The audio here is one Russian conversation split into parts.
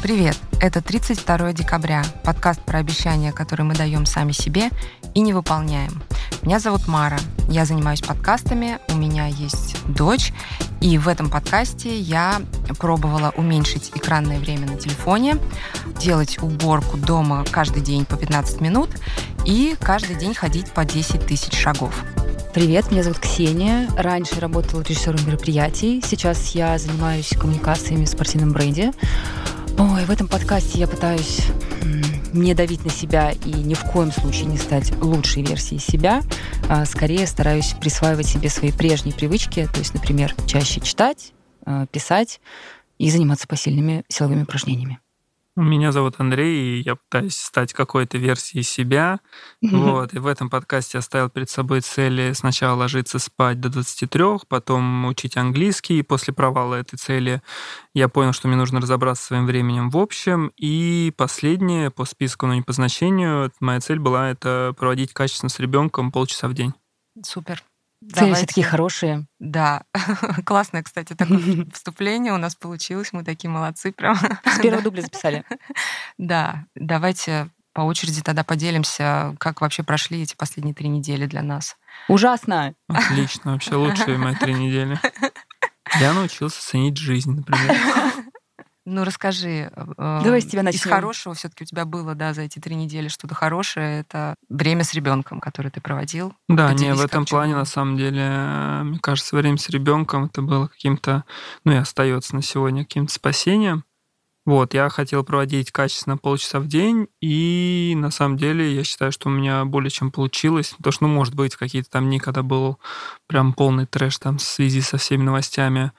Привет! Это 32 декабря, подкаст про обещания, которые мы даем сами себе и не выполняем. Меня зовут Мара, я занимаюсь подкастами, у меня есть дочь, и в этом подкасте я пробовала уменьшить экранное время на телефоне, делать уборку дома каждый день по 15 минут и каждый день ходить по 10 тысяч шагов. Привет, меня зовут Ксения. Раньше работала режиссером мероприятий. Сейчас я занимаюсь коммуникациями в спортивном бренде. Ой, в этом подкасте я пытаюсь не давить на себя и ни в коем случае не стать лучшей версией себя. А скорее стараюсь присваивать себе свои прежние привычки, то есть, например, чаще читать, а, писать и заниматься посильными силовыми упражнениями. Меня зовут Андрей, и я пытаюсь стать какой-то версией себя. Вот, и в этом подкасте я ставил перед собой цели сначала ложиться спать до 23, потом учить английский. И после провала этой цели я понял, что мне нужно разобраться своим временем в общем. И последнее по списку, но не по значению, моя цель была это проводить качественно с ребенком полчаса в день. Супер. Цели все такие хорошие. Да. Классное, кстати, такое вступление у нас получилось. Мы такие молодцы прям. С первого дубля записали. Да. Давайте по очереди тогда поделимся, как вообще прошли эти последние три недели для нас. Ужасно. Отлично. Вообще лучшие мои три недели. Я научился ценить жизнь, например. Ну, расскажи. Э, Давай с тебя начнем. Из хорошего все-таки у тебя было, да, за эти три недели что-то хорошее. Это время с ребенком, которое ты проводил. Да, Поделись, не, в этом плане, на самом деле, мне кажется, время с ребенком это было каким-то, ну и остается на сегодня каким-то спасением. Вот, я хотел проводить качественно полчаса в день, и на самом деле я считаю, что у меня более чем получилось. Потому что, ну, может быть, какие-то там дни, когда был прям полный трэш там в связи со всеми новостями,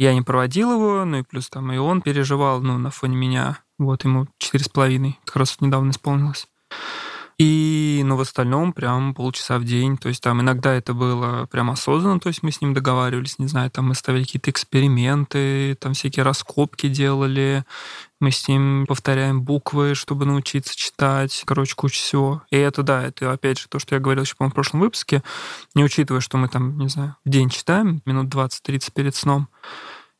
я не проводил его, ну и плюс там и он переживал, ну, на фоне меня. Вот ему четыре с половиной, как раз недавно исполнилось. И, ну, в остальном прям полчаса в день. То есть там иногда это было прям осознанно, то есть мы с ним договаривались, не знаю, там мы ставили какие-то эксперименты, там всякие раскопки делали, мы с ним повторяем буквы, чтобы научиться читать. Короче, куча всего. И это, да, это опять же то, что я говорил еще, по в прошлом выпуске, не учитывая, что мы там, не знаю, в день читаем, минут 20-30 перед сном.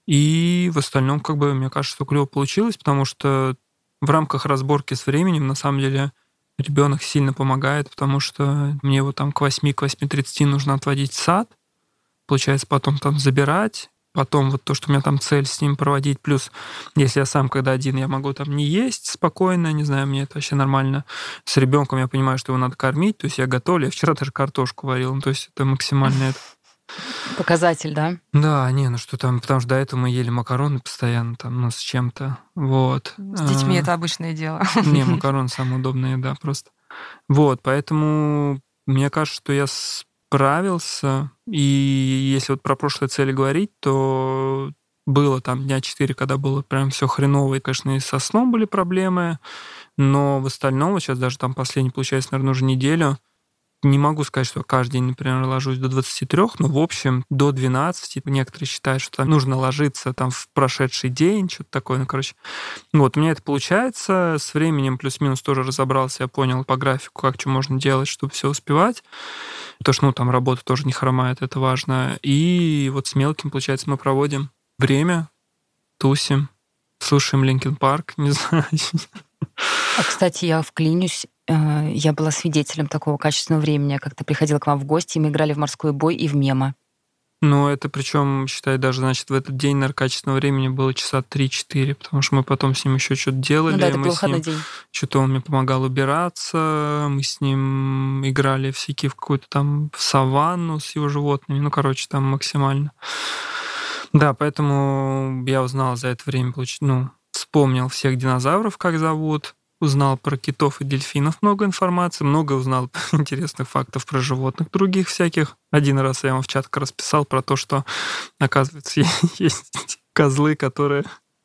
И в остальном, как бы, мне кажется, что клево получилось, потому что в рамках разборки с временем, на самом деле, ребенок сильно помогает, потому что мне его там к 8, к 8.30 нужно отводить в сад, получается потом там забирать, потом вот то, что у меня там цель с ним проводить, плюс если я сам когда один, я могу там не есть спокойно, не знаю, мне это вообще нормально. С ребенком я понимаю, что его надо кормить, то есть я готовлю. Я вчера даже картошку варил, ну, то есть это максимально это. Показатель, да? Да, не, ну что там, потому что до этого мы ели макароны постоянно там, ну, с чем-то, вот. С детьми а, это обычное дело. Не, макароны самая удобная еда просто. Вот, поэтому мне кажется, что я справился. И если вот про прошлые цели говорить, то было там дня четыре, когда было прям все хреново, и, конечно, и со сном были проблемы, но в остальном, сейчас даже там последний, получается, наверное, уже неделю, не могу сказать, что каждый день, например, ложусь до 23, но в общем до 12. Некоторые считают, что нужно ложиться там в прошедший день, что-то такое, ну, короче. Вот, у меня это получается. С временем плюс-минус тоже разобрался, я понял по графику, как что можно делать, чтобы все успевать. Потому что, ну, там работа тоже не хромает, это важно. И вот с мелким, получается, мы проводим время, тусим, слушаем Линкен Парк, не знаю. А, кстати, я вклинюсь. Э, я была свидетелем такого качественного времени. Я как-то приходила к вам в гости, и мы играли в морской бой и в мема. Ну, это причем, считай, даже, значит, в этот день, наверное, качественного времени было часа 3-4, потому что мы потом с ним еще что-то делали. Ну да, это мы был с ним, день. Что-то он мне помогал убираться, мы с ним играли всякие в какую-то там саванну с его животными, ну, короче, там максимально. Да, поэтому я узнал за это время, ну, вспомнил всех динозавров, как зовут, узнал про китов и дельфинов много информации, много узнал интересных фактов про животных других всяких. Один раз я вам в чатах расписал про то, что, оказывается, есть козлы, которые,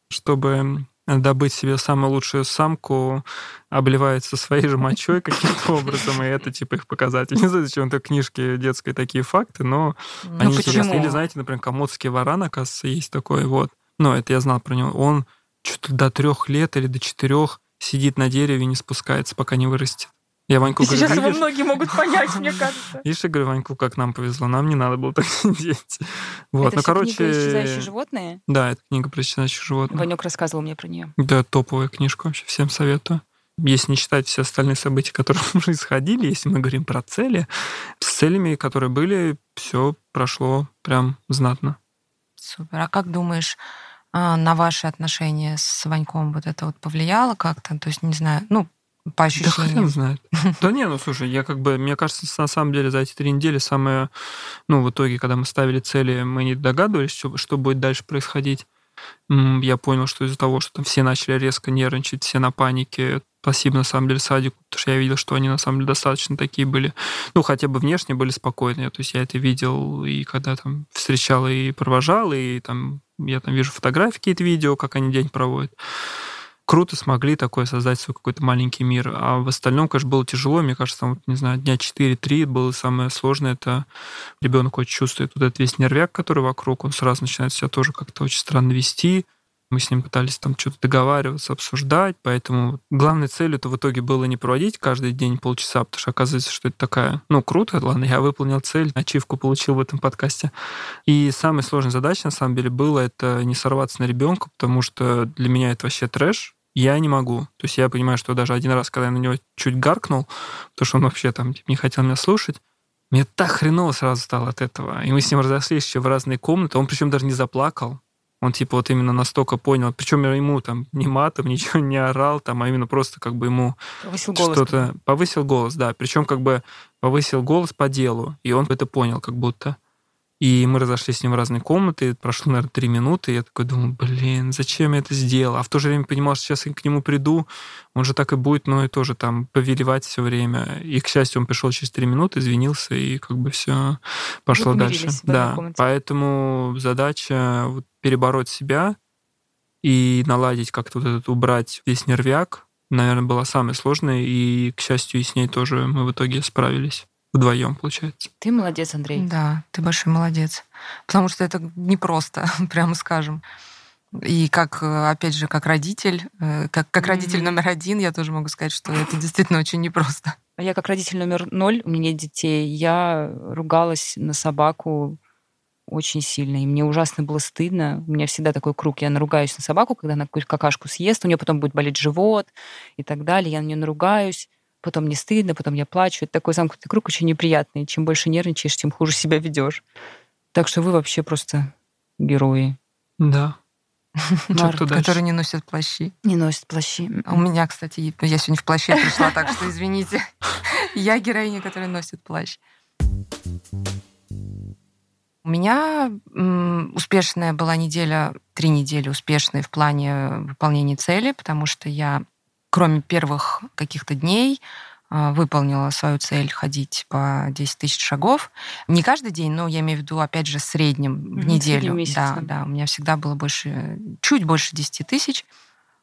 чтобы добыть себе самую лучшую самку, обливаются своей же мочой каким-то образом, и это типа их показатель. Не знаю, зачем это книжки детской такие факты, но ну, они почему? интересны. Или знаете, например, комодский варан, оказывается, есть такой вот. Ну, это я знал про него. Он что-то до трех лет или до четырех сидит на дереве и не спускается, пока не вырастет. Я Ваньку говорю, Сейчас его «Видишь?» многие могут понять, мне кажется. Видишь, я говорю, Ваньку, как нам повезло, нам не надо было так сидеть. Вот, Это ну, короче... книга «Исчезающие животные». Да, это книга про исчезающих животных. Ванек рассказывал мне про нее. Да, топовая книжка вообще, всем советую. Если не читать все остальные события, которые происходили, если мы говорим про цели, с целями, которые были, все прошло прям знатно. Супер. А как думаешь, на ваши отношения с Ваньком вот это вот повлияло как-то? То есть, не знаю, ну, по Да хрен ощущениям. знает. Да не, ну слушай, я как бы, мне кажется, на самом деле за эти три недели самое, ну, в итоге, когда мы ставили цели, мы не догадывались, что, что будет дальше происходить. Я понял, что из-за того, что там все начали резко нервничать, все на панике, спасибо, на самом деле, садику, потому что я видел, что они, на самом деле, достаточно такие были, ну, хотя бы внешне были спокойные, то есть я это видел, и когда там встречал и провожал, и там я там вижу фотографии, какие-то видео, как они день проводят круто смогли такое создать свой какой-то маленький мир. А в остальном, конечно, было тяжело. Мне кажется, там, вот, не знаю, дня 4-3 было самое сложное. Это ребенок очень чувствует вот этот весь нервяк, который вокруг. Он сразу начинает себя тоже как-то очень странно вести. Мы с ним пытались там что-то договариваться, обсуждать. Поэтому главной целью это в итоге было не проводить каждый день полчаса, потому что оказывается, что это такая, ну, круто, ладно, я выполнил цель, ачивку получил в этом подкасте. И самая сложная задача, на самом деле, было это не сорваться на ребенка, потому что для меня это вообще трэш. Я не могу. То есть я понимаю, что даже один раз, когда я на него чуть гаркнул, потому что он вообще там типа, не хотел меня слушать, мне так хреново сразу стало от этого. И мы с ним разошлись еще в разные комнаты. Он причем даже не заплакал. Он типа вот именно настолько понял. Причем ему там ни матом, ничего не орал, там, а именно просто как бы ему Повысил голос. что-то... Повысил голос, да. Причем как бы повысил голос по делу. И он это понял как будто. И мы разошлись с ним в разные комнаты. Прошло, наверное, три минуты. И я такой думаю, блин, зачем я это сделал? А в то же время понимал, что сейчас я к нему приду, он же так и будет, ну и тоже там повелевать все время. И, к счастью, он пришел через три минуты, извинился, и как бы все пошло дальше. Да, поэтому задача вот перебороть себя и наладить как-то вот этот, убрать весь нервяк, наверное, была самая сложная. И, к счастью, и с ней тоже мы в итоге справились. Вдвоем, получается. Ты молодец, Андрей. Да, ты большой молодец. Потому что это непросто, прямо скажем. И как, опять же, как родитель, э, как, как родитель номер один, я тоже могу сказать, что это действительно очень непросто. А Я как родитель номер ноль, у меня нет детей, я ругалась на собаку очень сильно, и мне ужасно было стыдно. У меня всегда такой круг. Я наругаюсь на собаку, когда она какую-то какашку съест, у нее потом будет болеть живот и так далее. Я на нее наругаюсь, потом мне стыдно, потом я плачу. Это такой замкнутый круг очень неприятный. Чем больше нервничаешь, тем хуже себя ведешь. Так что вы вообще просто герои. Да. Мар, Что дальше? Которые не носят плащи. Не носит плащи. У меня, кстати, я сегодня в плаще пришла, так что извините. Я героиня, которая носит плащ. У меня успешная была неделя, три недели успешные в плане выполнения цели, потому что я, кроме первых каких-то дней, а, выполнила свою цель ходить по 10 тысяч шагов. Не каждый день, но я имею в виду, опять же, в среднем в неделю. да. да, у меня всегда было больше, чуть больше 10 тысяч.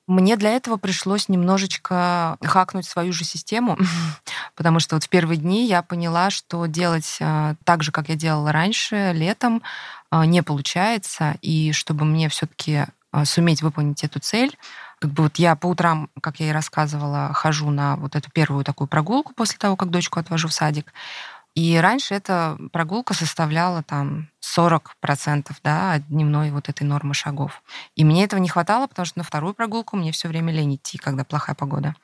Мне для этого пришлось немножечко хакнуть свою же систему, потому что вот в первые дни я поняла, что делать а, так же, как я делала раньше, летом, а, не получается, и чтобы мне все-таки суметь выполнить эту цель, как бы вот я по утрам, как я и рассказывала, хожу на вот эту первую такую прогулку после того, как дочку отвожу в садик. И раньше эта прогулка составляла там 40% да, от дневной вот этой нормы шагов. И мне этого не хватало, потому что на вторую прогулку мне все время лень идти, когда плохая погода.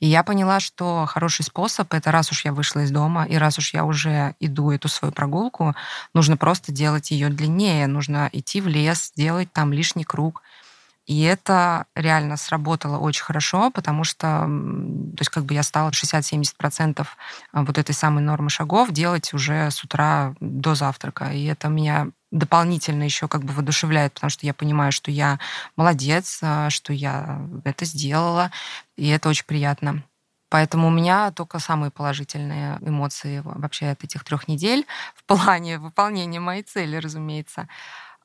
И я поняла, что хороший способ это раз уж я вышла из дома, и раз уж я уже иду эту свою прогулку, нужно просто делать ее длиннее, нужно идти в лес, делать там лишний круг. И это реально сработало очень хорошо, потому что, то есть как бы я стала 60-70% вот этой самой нормы шагов делать уже с утра до завтрака. И это меня дополнительно еще как бы воодушевляет, потому что я понимаю, что я молодец, а, что я это сделала, и это очень приятно. Поэтому у меня только самые положительные эмоции вообще от этих трех недель в плане выполнения моей цели, разумеется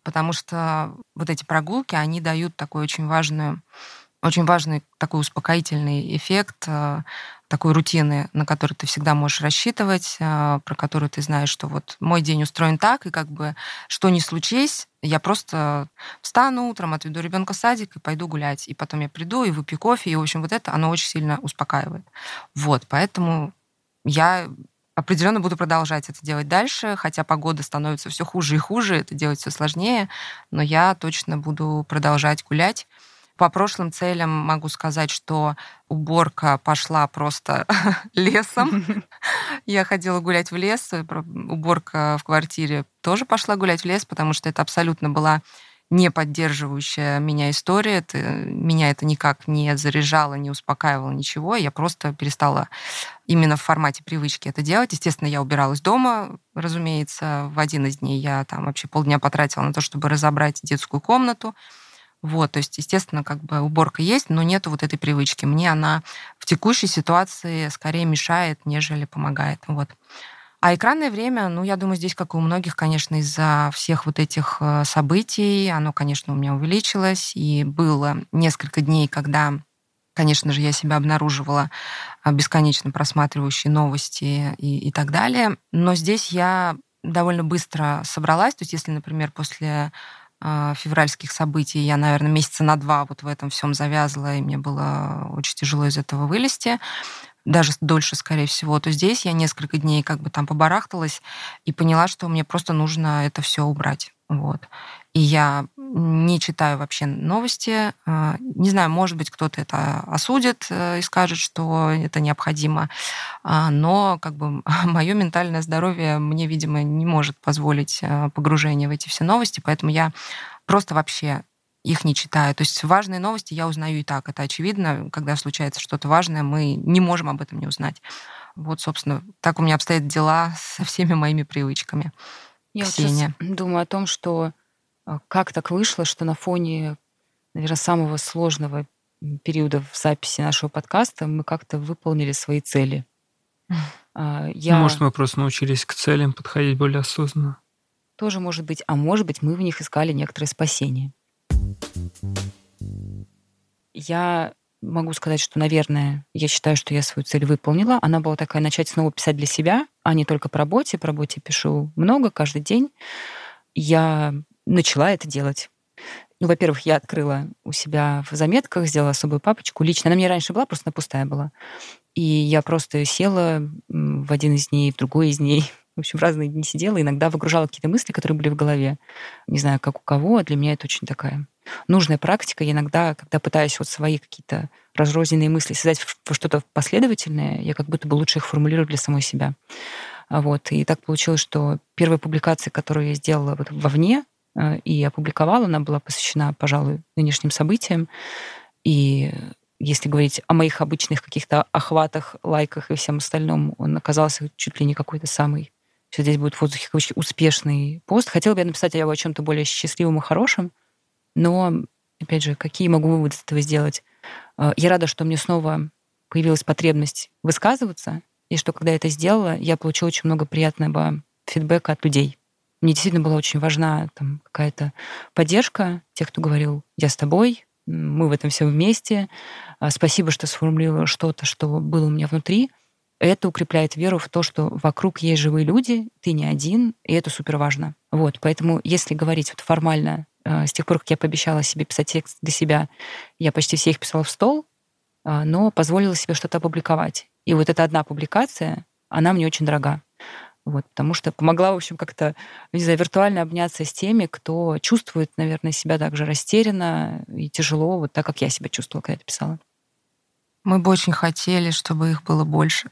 потому что вот эти прогулки, они дают такой очень важную, очень важный такой успокоительный эффект, э, такой рутины, на которую ты всегда можешь рассчитывать, э, про которую ты знаешь, что вот мой день устроен так, и как бы что ни случись, я просто встану утром, отведу ребенка в садик и пойду гулять. И потом я приду и выпью кофе. И, в общем, вот это, оно очень сильно успокаивает. Вот, поэтому я определенно буду продолжать это делать дальше, хотя погода становится все хуже и хуже, это делать все сложнее, но я точно буду продолжать гулять. По прошлым целям могу сказать, что уборка пошла просто лесом. Я ходила гулять в лес, уборка в квартире тоже пошла гулять в лес, потому что это абсолютно была не поддерживающая меня история. Это, меня это никак не заряжало, не успокаивало, ничего. Я просто перестала именно в формате привычки это делать. Естественно, я убиралась дома, разумеется. В один из дней я там вообще полдня потратила на то, чтобы разобрать детскую комнату. Вот, то есть, естественно, как бы уборка есть, но нету вот этой привычки. Мне она в текущей ситуации скорее мешает, нежели помогает. Вот. А экранное время, ну, я думаю, здесь, как и у многих, конечно, из-за всех вот этих э, событий, оно, конечно, у меня увеличилось. И было несколько дней, когда, конечно же, я себя обнаруживала а, бесконечно просматривающие новости и, и так далее. Но здесь я довольно быстро собралась. То есть, если, например, после а, февральских событий я, наверное, месяца на два вот в этом всем завязла, и мне было очень тяжело из этого вылезти даже дольше, скорее всего, то здесь я несколько дней как бы там побарахталась и поняла, что мне просто нужно это все убрать. Вот. И я не читаю вообще новости. А, не знаю, может быть, кто-то это осудит э, и скажет, что это необходимо. А, но как бы мое ментальное здоровье мне, видимо, не может позволить э, погружение в эти все новости, поэтому я просто вообще их не читаю. То есть важные новости я узнаю и так. Это очевидно. Когда случается что-то важное, мы не можем об этом не узнать. Вот, собственно, так у меня обстоят дела со всеми моими привычками. Я Ксения. вот думаю о том, что а, как так вышло, что на фоне, наверное, самого сложного периода в записи нашего подкаста мы как-то выполнили свои цели. А, я... Может, мы просто научились к целям подходить более осознанно. Тоже может быть. А может быть, мы в них искали некоторое спасение. Я могу сказать, что, наверное, я считаю, что я свою цель выполнила. Она была такая начать снова писать для себя, а не только по работе. По работе пишу много, каждый день. Я начала это делать. Ну, во-первых, я открыла у себя в заметках, сделала особую папочку. Лично она мне раньше была, просто она пустая была. И я просто села в один из дней, в другой из дней, в общем, в разные дни сидела, иногда выгружала какие-то мысли, которые были в голове. Не знаю, как у кого, а для меня это очень такая нужная практика. Я иногда, когда пытаюсь вот свои какие-то разрозненные мысли создать во что-то последовательное, я как будто бы лучше их формулирую для самой себя. Вот. И так получилось, что первая публикация, которую я сделала вот вовне э, и опубликовала, она была посвящена, пожалуй, нынешним событиям. И если говорить о моих обычных каких-то охватах, лайках и всем остальном, он оказался чуть ли не какой-то самый что здесь будет в воздухе успешный пост. Хотела бы я написать о чем-то более счастливом и хорошем, но, опять же, какие могу выводы из этого сделать? А, я рада, что мне снова появилась потребность высказываться, и что, когда я это сделала, я получила очень много приятного фидбэка от людей. Мне действительно была очень важна там какая-то поддержка тех, кто говорил «я с тобой», мы в этом все вместе, а, спасибо, что сформулировала что-то, что было у меня внутри. Это укрепляет веру в то, что вокруг есть живые люди, ты не один, и это супер важно. Вот, поэтому если говорить вот формально Э, с тех пор, как я пообещала себе писать текст для себя, я почти все их писала в стол, э, но позволила себе что-то опубликовать. И вот эта одна публикация, она мне очень дорога. Вот, потому что помогла, в общем, как-то, не знаю, виртуально обняться с теми, кто чувствует, наверное, себя также растерянно и тяжело, вот так, как я себя чувствовала, когда это писала. Мы бы очень хотели, чтобы их было больше.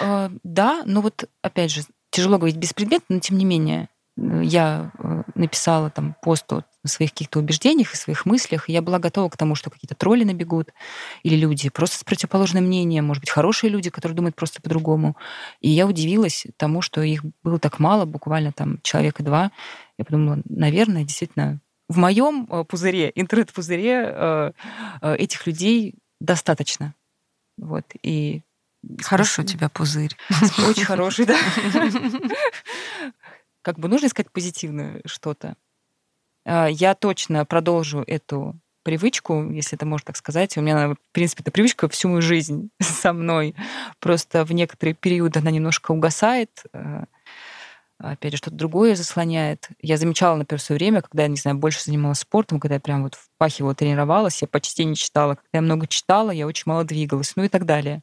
Э, да, но вот, опять же, тяжело говорить беспредметно, но тем не менее, я э, написала там пост о своих каких-то убеждениях и своих мыслях, и я была готова к тому, что какие-то тролли набегут, или люди просто с противоположным мнением, может быть, хорошие люди, которые думают просто по-другому. И я удивилась тому, что их было так мало, буквально там человека два. Я подумала, наверное, действительно, в моем э, пузыре, интернет-пузыре э, этих людей достаточно. Вот. И Хороший у тебя пузырь. Очень хороший, да. как бы нужно искать позитивное что-то. А, я точно продолжу эту привычку, если это можно так сказать. У меня, в принципе, эта привычка всю мою жизнь со мной. Просто в некоторые периоды она немножко угасает, а, опять же, что-то другое заслоняет. Я замечала, например, в свое время, когда я, не знаю, больше занималась спортом, когда я прям вот впахивала, тренировалась, я почти не читала. Когда я много читала, я очень мало двигалась, ну и так далее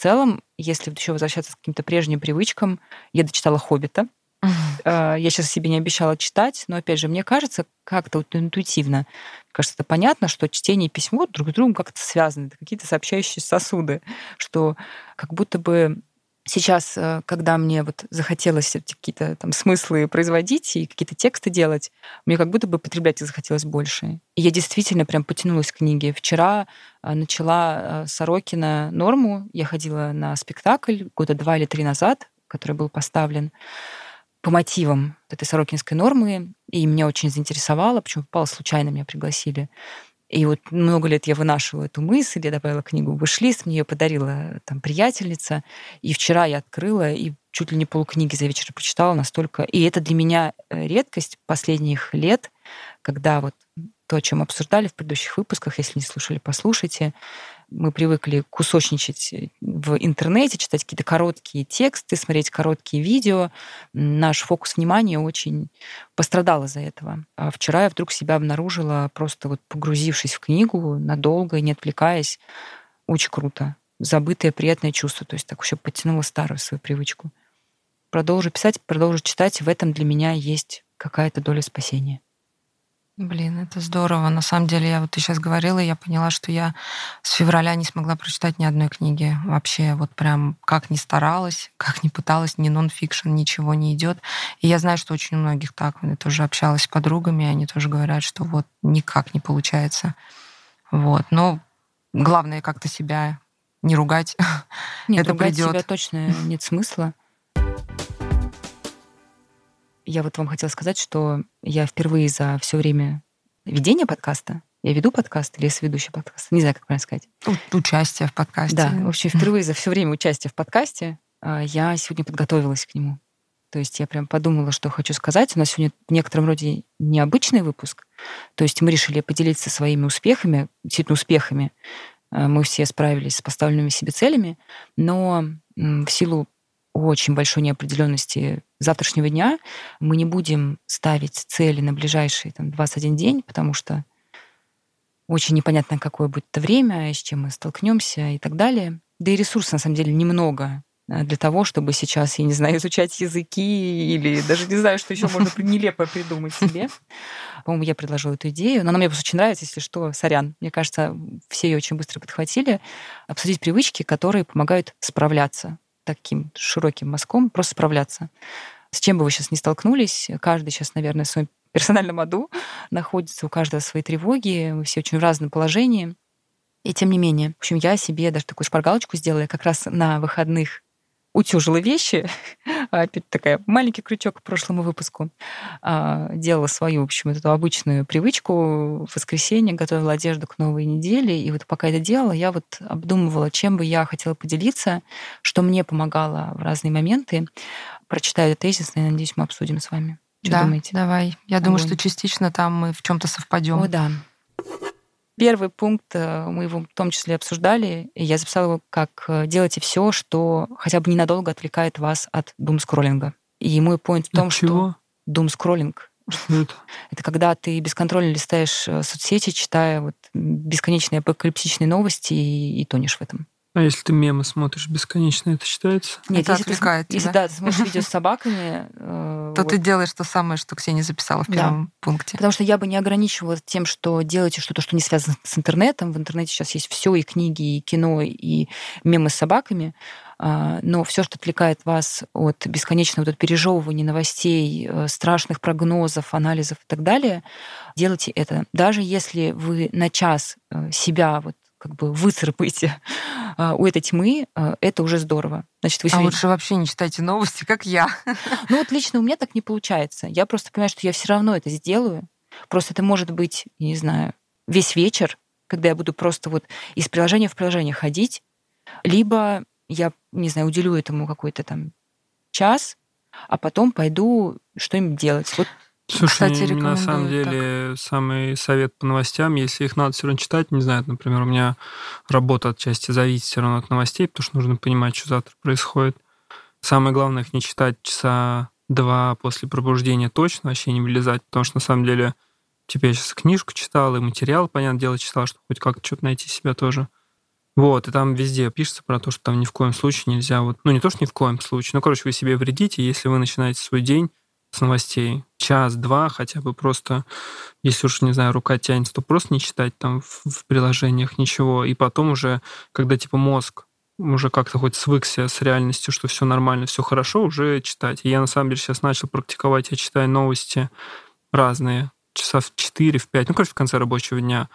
целом, если еще возвращаться к каким-то прежним привычкам, я дочитала «Хоббита», я сейчас себе не обещала читать, но, опять же, мне кажется, как-то вот интуитивно, кажется, это понятно, что чтение и письмо друг с другом как-то связаны, это какие-то сообщающие сосуды, что как будто бы сейчас, э, когда мне вот захотелось какие-то там смыслы производить и какие-то тексты делать, мне как будто бы потреблять их захотелось больше. И я действительно прям потянулась к книге. Вчера э, начала Сорокина «Норму». Я ходила на спектакль года два или три назад, который был поставлен по мотивам этой сорокинской нормы, и меня очень заинтересовало, почему попало случайно, меня пригласили. И вот много лет я вынашивала эту мысль, я добавила книгу «Вышлист», мне ее подарила там приятельница, и вчера я открыла и чуть ли не полкниги за вечер прочитала настолько. И это для меня э, редкость последних лет, когда вот то, о чем обсуждали в предыдущих выпусках, если не слушали, послушайте, мы привыкли кусочничать в интернете, читать какие-то короткие тексты, смотреть короткие видео. Наш фокус внимания очень пострадал из-за этого. А вчера я вдруг себя обнаружила, просто вот погрузившись в книгу надолго, не отвлекаясь. Очень круто. Забытое приятное чувство. То есть так еще подтянула старую свою привычку. Продолжу писать, продолжу читать. В этом для меня есть какая-то доля спасения. Блин, это здорово. На самом деле, я вот ты сейчас говорила, и я поняла, что я с февраля не смогла прочитать ни одной книги. Вообще, вот прям как ни старалась, как ни пыталась, ни нон-фикшн, ничего не идет. И я знаю, что очень у многих так. Я тоже общалась с подругами, они тоже говорят, что вот никак не получается. Вот. Но главное как-то себя не ругать. Нет, это ругать придет. себя точно нет смысла. Я вот вам хотела сказать, что я впервые за все время ведения подкаста, я веду подкаст или я сведущий подкаст, не знаю, как правильно сказать. Участие в подкасте. Да, в общем, впервые за все время участия в подкасте а, я сегодня подготовилась к нему. То есть я прям подумала, что хочу сказать. У нас сегодня в некотором роде необычный выпуск. То есть мы решили поделиться своими успехами, действительно успехами. А, мы все справились с поставленными себе целями, но в силу очень большой неопределенности завтрашнего дня мы не будем ставить цели на ближайшие там, 21 день, потому что очень непонятно, какое будет это время, с чем мы столкнемся и так далее. Да и ресурсов, на самом деле, немного э, для того, чтобы сейчас, я не знаю, изучать языки или даже не знаю, что еще можно нелепо придумать себе. По-моему, я предложила эту идею, но она мне просто очень нравится, если что, сорян. Мне кажется, все ее очень быстро подхватили. Обсудить привычки, которые помогают справляться таким широким мазком просто справляться. С чем бы вы сейчас не столкнулись, каждый сейчас, наверное, в своем персональном аду находится, у каждого свои тревоги, мы все очень в разном положении. И тем не менее, в общем, я себе даже такую шпаргалочку сделала. Я как раз на выходных утюжила вещи. Опять такая маленький крючок к прошлому выпуску. А, делала свою, в общем, эту обычную привычку. В воскресенье готовила одежду к новой неделе. И вот пока это делала, я вот обдумывала, чем бы я хотела поделиться, что мне помогало в разные моменты. Прочитаю этот тезис, и надеюсь, мы обсудим с вами. Что да, думаете? давай. Я Огонь. думаю, что частично там мы в чем-то совпадем. О, да. Первый пункт э, мы его в том числе обсуждали, и я записала его как э, «делайте все, что хотя бы ненадолго отвлекает вас от дум-скроллинга». И мой поинт в том, от что... Чего? Дум-скроллинг. Это? это когда ты бесконтрольно листаешь э, соцсети, читая вот бесконечные апокалиптичные новости и, и тонешь в этом. А если ты мемы смотришь бесконечно, это считается? Нет, это если, отвлекает ты, если да, ты смотришь видео с собаками, э, то вот. ты делаешь то самое, что Ксения записала в первом да. пункте. Потому что я бы не ограничивала тем, что делаете что-то, что не связано с интернетом. В интернете сейчас есть все и книги, и кино, и мемы с собаками. А, но все, что отвлекает вас от бесконечного вот пережевывания новостей, э, страшных прогнозов, анализов и так далее, делайте это. Даже если вы на час э, себя вот как бы выцарапаете а, у этой тьмы, а, это уже здорово. Значит, вы а лучше вообще не читайте новости, как я. Ну вот лично у меня так не получается. Я просто понимаю, что я все равно это сделаю. Просто это может быть, не знаю, весь вечер, когда я буду просто вот из приложения в приложение ходить, либо я, не знаю, уделю этому какой-то там час, а потом пойду что-нибудь делать. Вот Слушай, Кстати, на самом деле, так. самый совет по новостям, если их надо все равно читать, не знаю, например, у меня работа отчасти зависит все равно от новостей, потому что нужно понимать, что завтра происходит. Самое главное их не читать часа два после пробуждения точно, вообще не вылезать, потому что на самом деле, типа я сейчас книжку читал, и материал, понятное дело, читал, чтобы хоть как-то что-то найти себя тоже. Вот, и там везде пишется про то, что там ни в коем случае нельзя, вот, ну не то, что ни в коем случае, ну, короче, вы себе вредите, если вы начинаете свой день с новостей. Час-два хотя бы просто, если уж, не знаю, рука тянется, то просто не читать там в, в приложениях ничего. И потом уже, когда типа мозг уже как-то хоть свыкся с реальностью, что все нормально, все хорошо, уже читать. И я на самом деле сейчас начал практиковать, я читаю новости разные, часа в 4, в 5, ну, короче, в конце рабочего дня.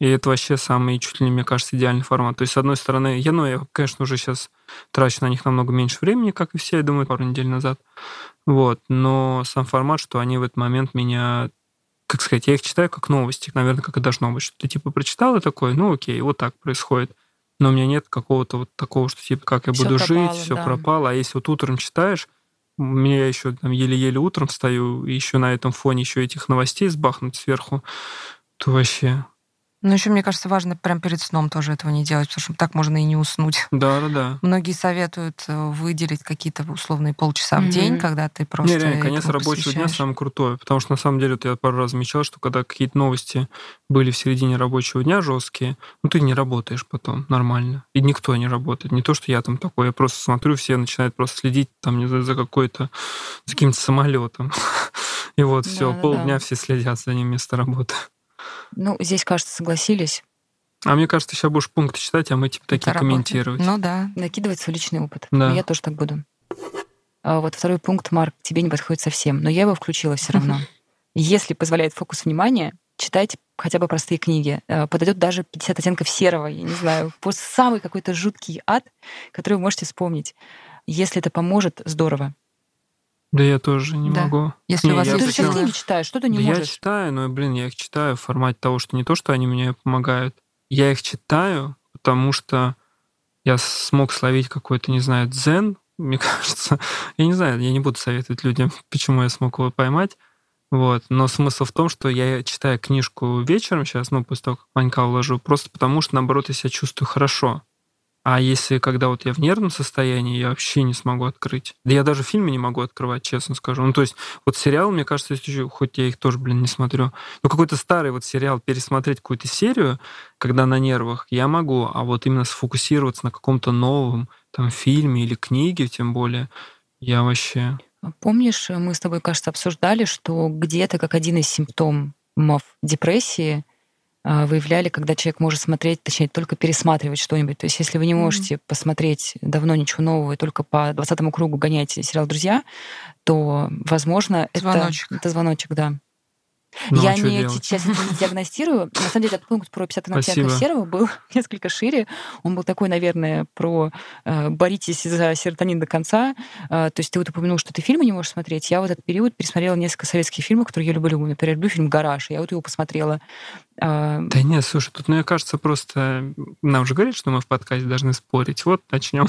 И это вообще самый, чуть ли не, мне кажется, идеальный формат. То есть, с одной стороны, я, ну, я, конечно, уже сейчас трачу на них намного меньше времени, как и все, я думаю, пару недель назад. Вот. Но сам формат, что они в этот момент меня как сказать, я их читаю как новости, наверное, как и должно быть. Что ты типа прочитал и такой, ну окей, вот так происходит. Но у меня нет какого-то вот такого, что типа, как я Всё буду пропало, жить, все да. пропало. А если вот утром читаешь, меня еще там еле-еле утром встаю, еще на этом фоне еще этих новостей сбахнуть сверху, то вообще... Ну, еще, мне кажется, важно прям перед сном тоже этого не делать, потому что так можно и не уснуть. Да-да-да. Многие советуют э, выделить какие-то условные полчаса в Мгм. день, когда ты просто Не, реально, конец рабочего дня самый крутой. Потому что на самом деле вот я пару раз замечал, что когда какие-то новости были в середине рабочего дня жесткие, ну ты не работаешь потом нормально. И никто не работает. Не то, что я там такой, я просто смотрю, все начинают просто следить там не за, за какой-то, за каким-то самолетом. И вот все, полдня все следят за ним вместо работы. Ну, здесь, кажется, согласились. А мне кажется, сейчас будешь пункты читать, а мы типа Это такие работает. комментировать. Ну да. Накидывать свой личный опыт. Да. Я тоже так буду. А вот второй пункт, Марк, тебе не подходит совсем, но я его включила все равно. Если позволяет фокус внимания, читайте хотя бы простые книги. Э, Подойдет даже 50 оттенков серого, я не знаю, по самый какой-то жуткий ад, который вы можете вспомнить. Если это поможет, здорово. Да я тоже не Да. могу. Если Не, у вас я Ты есть сейчас книги читаешь, что ты не Да я можешь? читаю, но, блин, я их читаю в формате того, что не то, что они мне помогают. Я их читаю, потому что я смог словить какой-то, не знаю, дзен, мне кажется. Я не знаю, я не буду советовать людям, почему я смог его поймать. Вот. Но смысл в том, что я читаю книжку вечером сейчас, ну, после того, как Ванька уложу, просто потому что, наоборот, я себя чувствую хорошо. А если когда вот я в нервном состоянии, я вообще не смогу открыть. Да я даже фильмы не могу открывать, честно скажу. Ну, то есть вот сериал, мне кажется, если еще- хоть я их тоже, блин, не смотрю, но какой-то старый вот сериал, пересмотреть какую-то серию, когда на нервах, я могу, а вот именно сфокусироваться на каком-то новом там фильме или книге, тем более, я вообще... Помнишь, мы с тобой, кажется, обсуждали, что где-то как один из симптомов депрессии а, выявляли, когда человек может смотреть, точнее, только пересматривать что-нибудь. То есть если вы не можете посмотреть давно ничего нового и только по 20 кругу гоняете сериал «Друзья», то, возможно, Звоночек. это, это звоночек, да. Ну, я а не, делать? сейчас не диагностирую. На самом деле, этот пункт про 50 оттенков Спасибо. серого был несколько шире. Он был такой, наверное, про э, боритесь за серотонин до конца. Э, то есть ты вот упомянул, что ты фильмы не можешь смотреть. Я в этот период пересмотрела несколько советских фильмов, которые я люблю. Например, люблю фильм «Гараж». Я вот его посмотрела. Э, Да нет, слушай, тут, мне кажется, просто... Нам же говорят, что мы в подкасте должны спорить. Вот, начнем.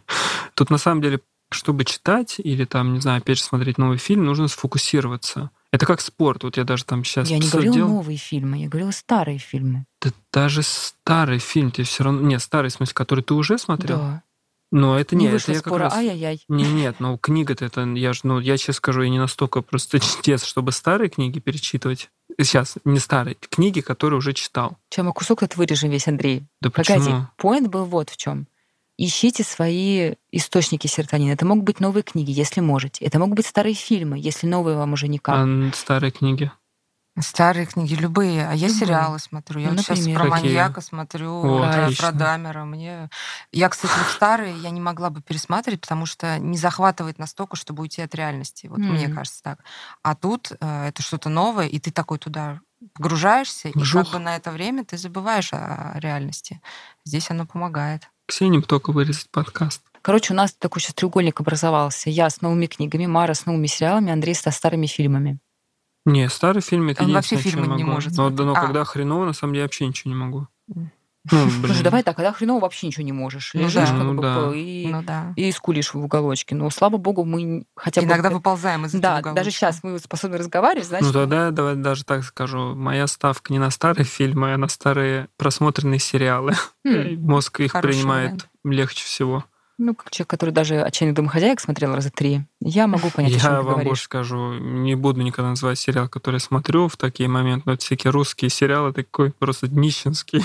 Тут, на самом деле, чтобы читать или там, не знаю, опять же, смотреть новый фильм, нужно сфокусироваться. Это как спорт. Вот я даже там сейчас я не говорила новые фильмы, я говорила старые фильмы. Да даже старый фильм ты все равно... Нет, старый, в смысле, который ты уже смотрел? Да. Но это Не вышло это я как спора. раз... Ай-яй-яй. Не, нет, ну книга-то это, я же, ну, я честно скажу, я не настолько просто чтец, чтобы старые книги перечитывать. Сейчас, не старые, книги, которые уже читал. Чем мы кусок тут вырежем весь, Андрей? Да Погоди, почему? поинт был вот в чем. Ищите свои источники серотонина. Это могут быть новые книги, если можете. Это могут быть старые фильмы, если новые вам уже никак. А старые книги? Старые книги, любые. А я Любые. сериалы смотрю. Я Ну, вот сейчас например. про Какие? маньяка смотрю, О, про отлично. Дамера. Мне... Я, кстати, вот старые я не могла бы пересматривать, потому что не захватывает настолько, чтобы уйти от реальности. Вот мне М. кажется так. А тут э, это что-то новое, и ты такой туда погружаешься, и Вжух. как бы на это время ты забываешь о реальности. Здесь оно помогает. Ксении только вырезать подкаст. Короче, у нас такой сейчас треугольник образовался. Я с новыми книгами, Мара с новыми сериалами, Андрей со старыми фильмами. Не, старый фильм это Он вообще фильмы не могу. может Но, но А. когда хреново, на самом деле, вообще ничего не могу. Ну. Слушай, давай так, когда хреново вообще ничего не можешь. Ну Лежишь да. как Ну бы да. и, Ну да. и скулишь в уголочке. Но, слава богу, мы хотя бы... Иногда выползаем из Да, этого даже уголочка. сейчас мы способны разговаривать, значит... Ну тогда давай даже так скажу. Моя ставка не на старые фильмы, а на старые просмотренные сериалы. Хм. Мозг их Хороший принимает вариант. легче всего. Ну, как человек, который даже «Отчаянных домохозяек» смотрел раза три, я могу понять, о чем Я вам говоришь. больше скажу, не буду никогда называть сериал, который я смотрю в такие моменты, но это всякие русские сериалы, такой просто днищенский.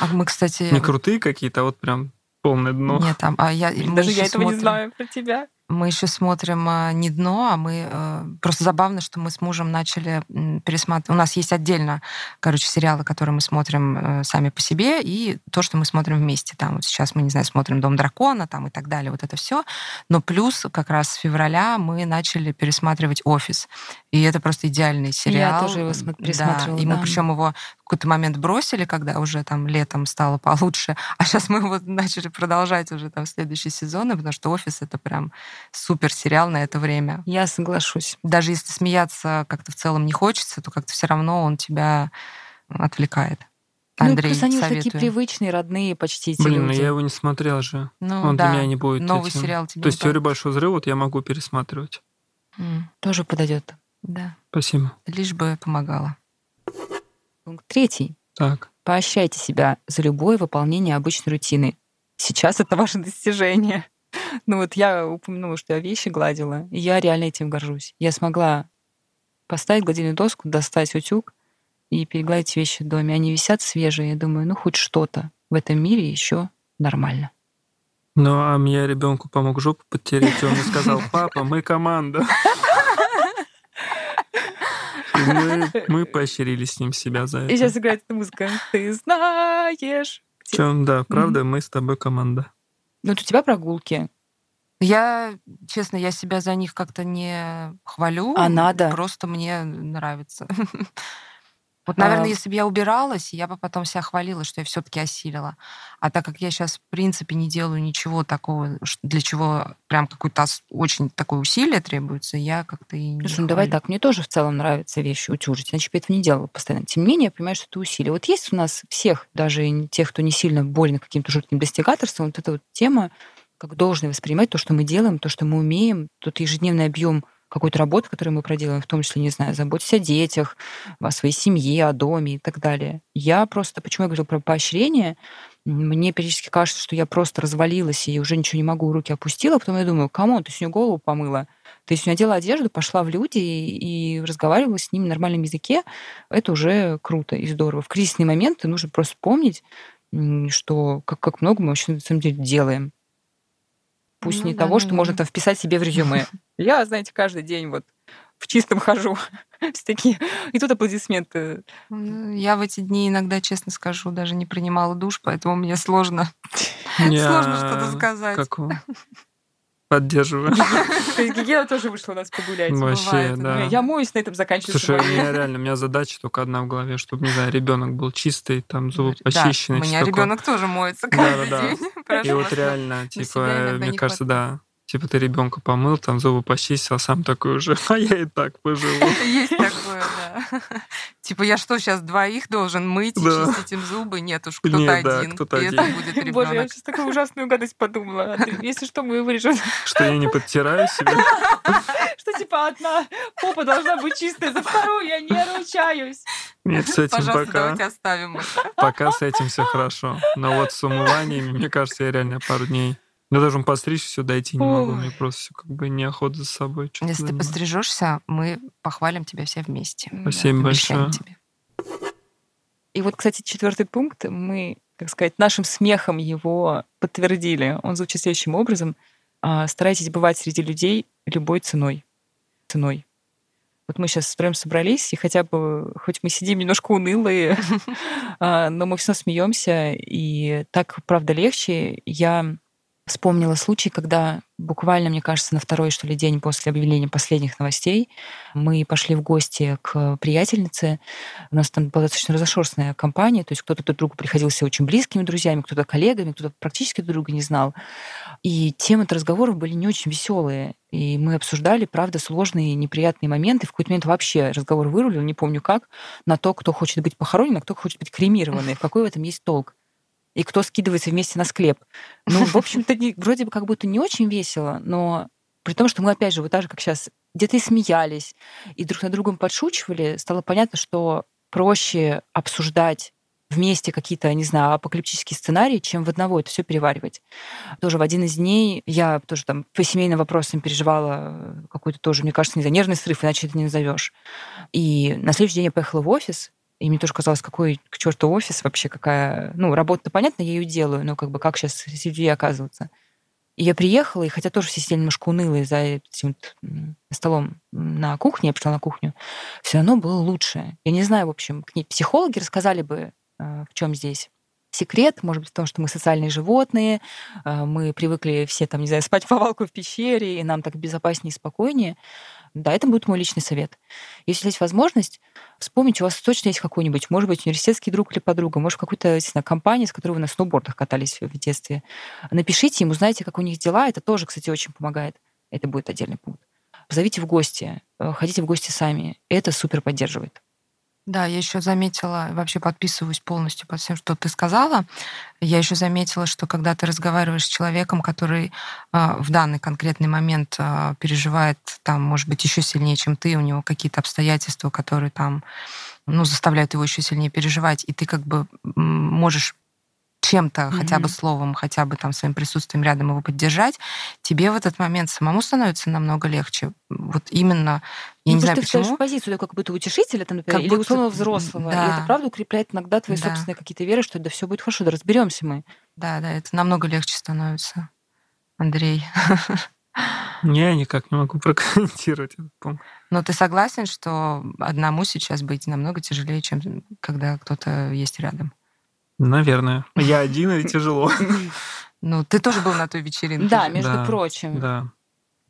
А мы, кстати... Не крутые какие-то, а вот прям полное дно. Нет, там, а я, Даже я этого не смотрим- знаю про тебя. Мы еще смотрим а, не дно, а мы э, просто забавно, что мы с мужем начали пересматривать. У нас есть отдельно, короче, сериалы, которые мы смотрим э, сами по себе, и то, что мы смотрим вместе. Там вот сейчас мы не знаю, смотрим Дом дракона, там и так далее, вот это все. Но плюс как раз с февраля мы начали пересматривать офис, и это просто идеальный сериал. тоже его смо- Да, И мы да. причем его в какой-то момент бросили, когда уже там летом стало получше, а сейчас мы его начали продолжать уже там следующие сезоны, потому что офис это прям супер сериал на это время. Я соглашусь. Даже если смеяться как-то в целом не хочется, то как-то все равно он тебя отвлекает. Андрей, ну, плюс они уже такие советую. привычные, родные почти эти Блин, ну люди. я его не смотрел же. Ну, Он да, для меня не будет новый этим. сериал тебе То есть не теорию большого взрыва вот я могу пересматривать. М, Тоже подойдет. Да, Спасибо. лишь бы помогала. Пункт третий. Так. Поощряйте себя за любое выполнение обычной рутины. Сейчас это ваше достижение. Ну вот я упомянула, что я вещи гладила, и я реально этим горжусь. Я смогла поставить гладильную доску, достать утюг и перегладить вещи в доме. Они висят свежие. Я думаю, ну хоть что-то в этом мире еще нормально. Ну, а мне ребенку помог жопу подтереть, и он мне сказал, папа, мы команда. Мы, мы поощрили с ним себя за И сейчас это. играет эта музыка. Ты знаешь. где- Чем, да, правда, мы с тобой команда. Ну, вот у тебя прогулки. Я, честно, я себя за них как-то не хвалю. А надо? Просто мне нравится. Вот, наверное, А. если бы я убиралась, я бы потом себя хвалила, что я все-таки осилила. А так как я сейчас, в принципе, не делаю ничего такого, для чего прям какое-то очень такое усилие требуется, я как-то и не Слушай, ну давай так, мне тоже в целом нравятся вещи утюжить, иначе бы я этого не делала постоянно. Тем не менее, я понимаю, что это усилие. Вот есть у нас всех, даже тех, кто не сильно болен каким-то жутким достигаторством, вот эта вот тема, как должны воспринимать то, что мы делаем, то, что мы умеем, тот ежедневный объем какой-то работы, которую мы проделываем, в том числе, не знаю, заботиться о детях, о своей семье, о доме и так далее. Я просто, почему я говорила про поощрение, мне периодически кажется, что я просто развалилась и уже ничего не могу, руки опустила, потом я думаю, кому ты сегодня голову помыла? Ты сегодня одела одежду, пошла в люди и, и разговаривала с ними на нормальном языке. Это уже круто и здорово. В кризисные моменты нужно просто помнить, что как, как много мы вообще на самом деле делаем. Пусть Ну не да, того, что наверно. можно там вписать себе в резюме. Я, знаете, каждый день вот в чистом хожу. Все такие. И тут аплодисменты. Ну, Я в эти дни иногда, честно скажу, даже не принимала душ, поэтому мне сложно, сложно что-то сказать. Поддерживаю. Гигена тоже вышла у нас погулять. Вообще, да. Я моюсь, на этом заканчиваю. Слушай, у меня реально, у меня задача только одна в голове, чтобы, не знаю, ребенок был чистый, там зубы почищены. у меня ребенок тоже моется каждый день. И вот реально, типа, мне не кажется, да. Типа ты ребенка помыл, там зубы почистил, а сам такой уже, а я и так поживу. Есть такое, да. Типа, я что, сейчас двоих должен мыть и чистить им зубы? Нет уж, кто-то Нет, да, один. кто-то И это один. будет Боже, я ребенок. сейчас такую ужасную гадость подумала. Андрей, Если что, мы вырежем. Что я не подтираю себе. Что типа одна попа должна быть чистая, за вторую я не ручаюсь. Нет, с этим Пожалуйста, пока, давайте оставим это. пока с этим все хорошо. Но вот с умываниями, мне кажется, я реально пару дней. Я даже постричь все дойти не могу. Мне просто все как бы неохота за собой. Если ты пострижешься, мы похвалим тебя все вместе. Спасибо Обещаем большое. тебе. И вот, кстати, четвертый пункт, мы, как сказать, нашим смехом его подтвердили. Он звучит следующим образом. А, Старайтесь бывать среди людей любой ценой. Ценой. Вот мы сейчас прям собрались, и хотя бы, хоть мы сидим немножко унылые, а, но мы все смеемся, и так, правда, легче. Я вспомнила случай, когда буквально, мне кажется, на второй, что ли, день после объявления последних новостей мы пошли в гости к приятельнице. У нас там была достаточно разошерстная компания, то есть кто-то друг другу приходился очень близкими друзьями, кто-то коллегами, кто-то практически друг друга не знал. И темы разговоров были не очень веселые. И мы обсуждали, правда, сложные, неприятные моменты. В какой-то момент вообще разговор вырулил, не помню как, на то, кто хочет быть похоронен, а кто хочет быть кремированный. Какой в этом есть толк? И кто скидывается вместе на склеп. Ну, в общем-то, вроде бы как будто не очень весело, но при том, что мы, опять же, вот так же, как сейчас, где-то и смеялись, и друг над другом подшучивали, стало понятно, что проще обсуждать вместе какие-то, не знаю, апокалиптические сценарии, чем в одного это все переваривать. Тоже в один из дней я тоже там по семейным вопросам переживала какой-то тоже, мне кажется, не знаю, нервный срыв, иначе это не назовешь. И на следующий день я поехала в офис, и мне тоже казалось, какой к черту офис вообще, какая... Ну, работа-то понятно, я ее делаю, но как бы как сейчас среди оказываться. И я приехала, и хотя тоже все сидели немножко унылые за этим столом на кухне, я пришла на кухню, все равно было лучше. Я не знаю, в общем, к ней психологи рассказали бы, э, в чем здесь секрет, может быть, в том, что мы социальные животные, э, мы привыкли все там, не знаю, спать по валку в пещере, и нам так безопаснее и спокойнее. Да, это будет мой личный совет. Если есть возможность, вспомните, у вас точно есть какой-нибудь, может быть, университетский друг или подруга, может, какой-то, знаю, компания, с которой вы на сноубордах катались в детстве. Напишите им, узнайте, как у них дела. Это тоже, кстати, очень помогает. Это будет отдельный пункт. Позовите в гости, э, ходите в гости сами. Это супер поддерживает. Да, я еще заметила, вообще подписываюсь полностью под всем, что ты сказала. Я еще заметила, что когда ты разговариваешь с человеком, который э, в данный конкретный момент э, переживает, там, может быть, еще сильнее, чем ты, у него какие-то обстоятельства, которые там, ну, заставляют его еще сильнее переживать, и ты как бы можешь чем-то, mm-hmm. хотя бы словом, хотя бы там своим присутствием рядом его поддержать, тебе в этот момент самому становится намного легче. Вот именно, я ну, не знаю, ты почему. Ты позицию как будто утешителя, там, например, как или условного взрослого. Да. И это правда укрепляет иногда твои да. собственные какие-то веры, что да все будет хорошо, да разберемся мы. Да, да, это намного легче становится. Андрей. Я никак не могу прокомментировать этот пункт. Но ты согласен, что одному сейчас быть намного тяжелее, чем когда кто-то есть рядом? Наверное. Я один, и тяжело. Ну, ты тоже был на той вечеринке. Да, между прочим. Да.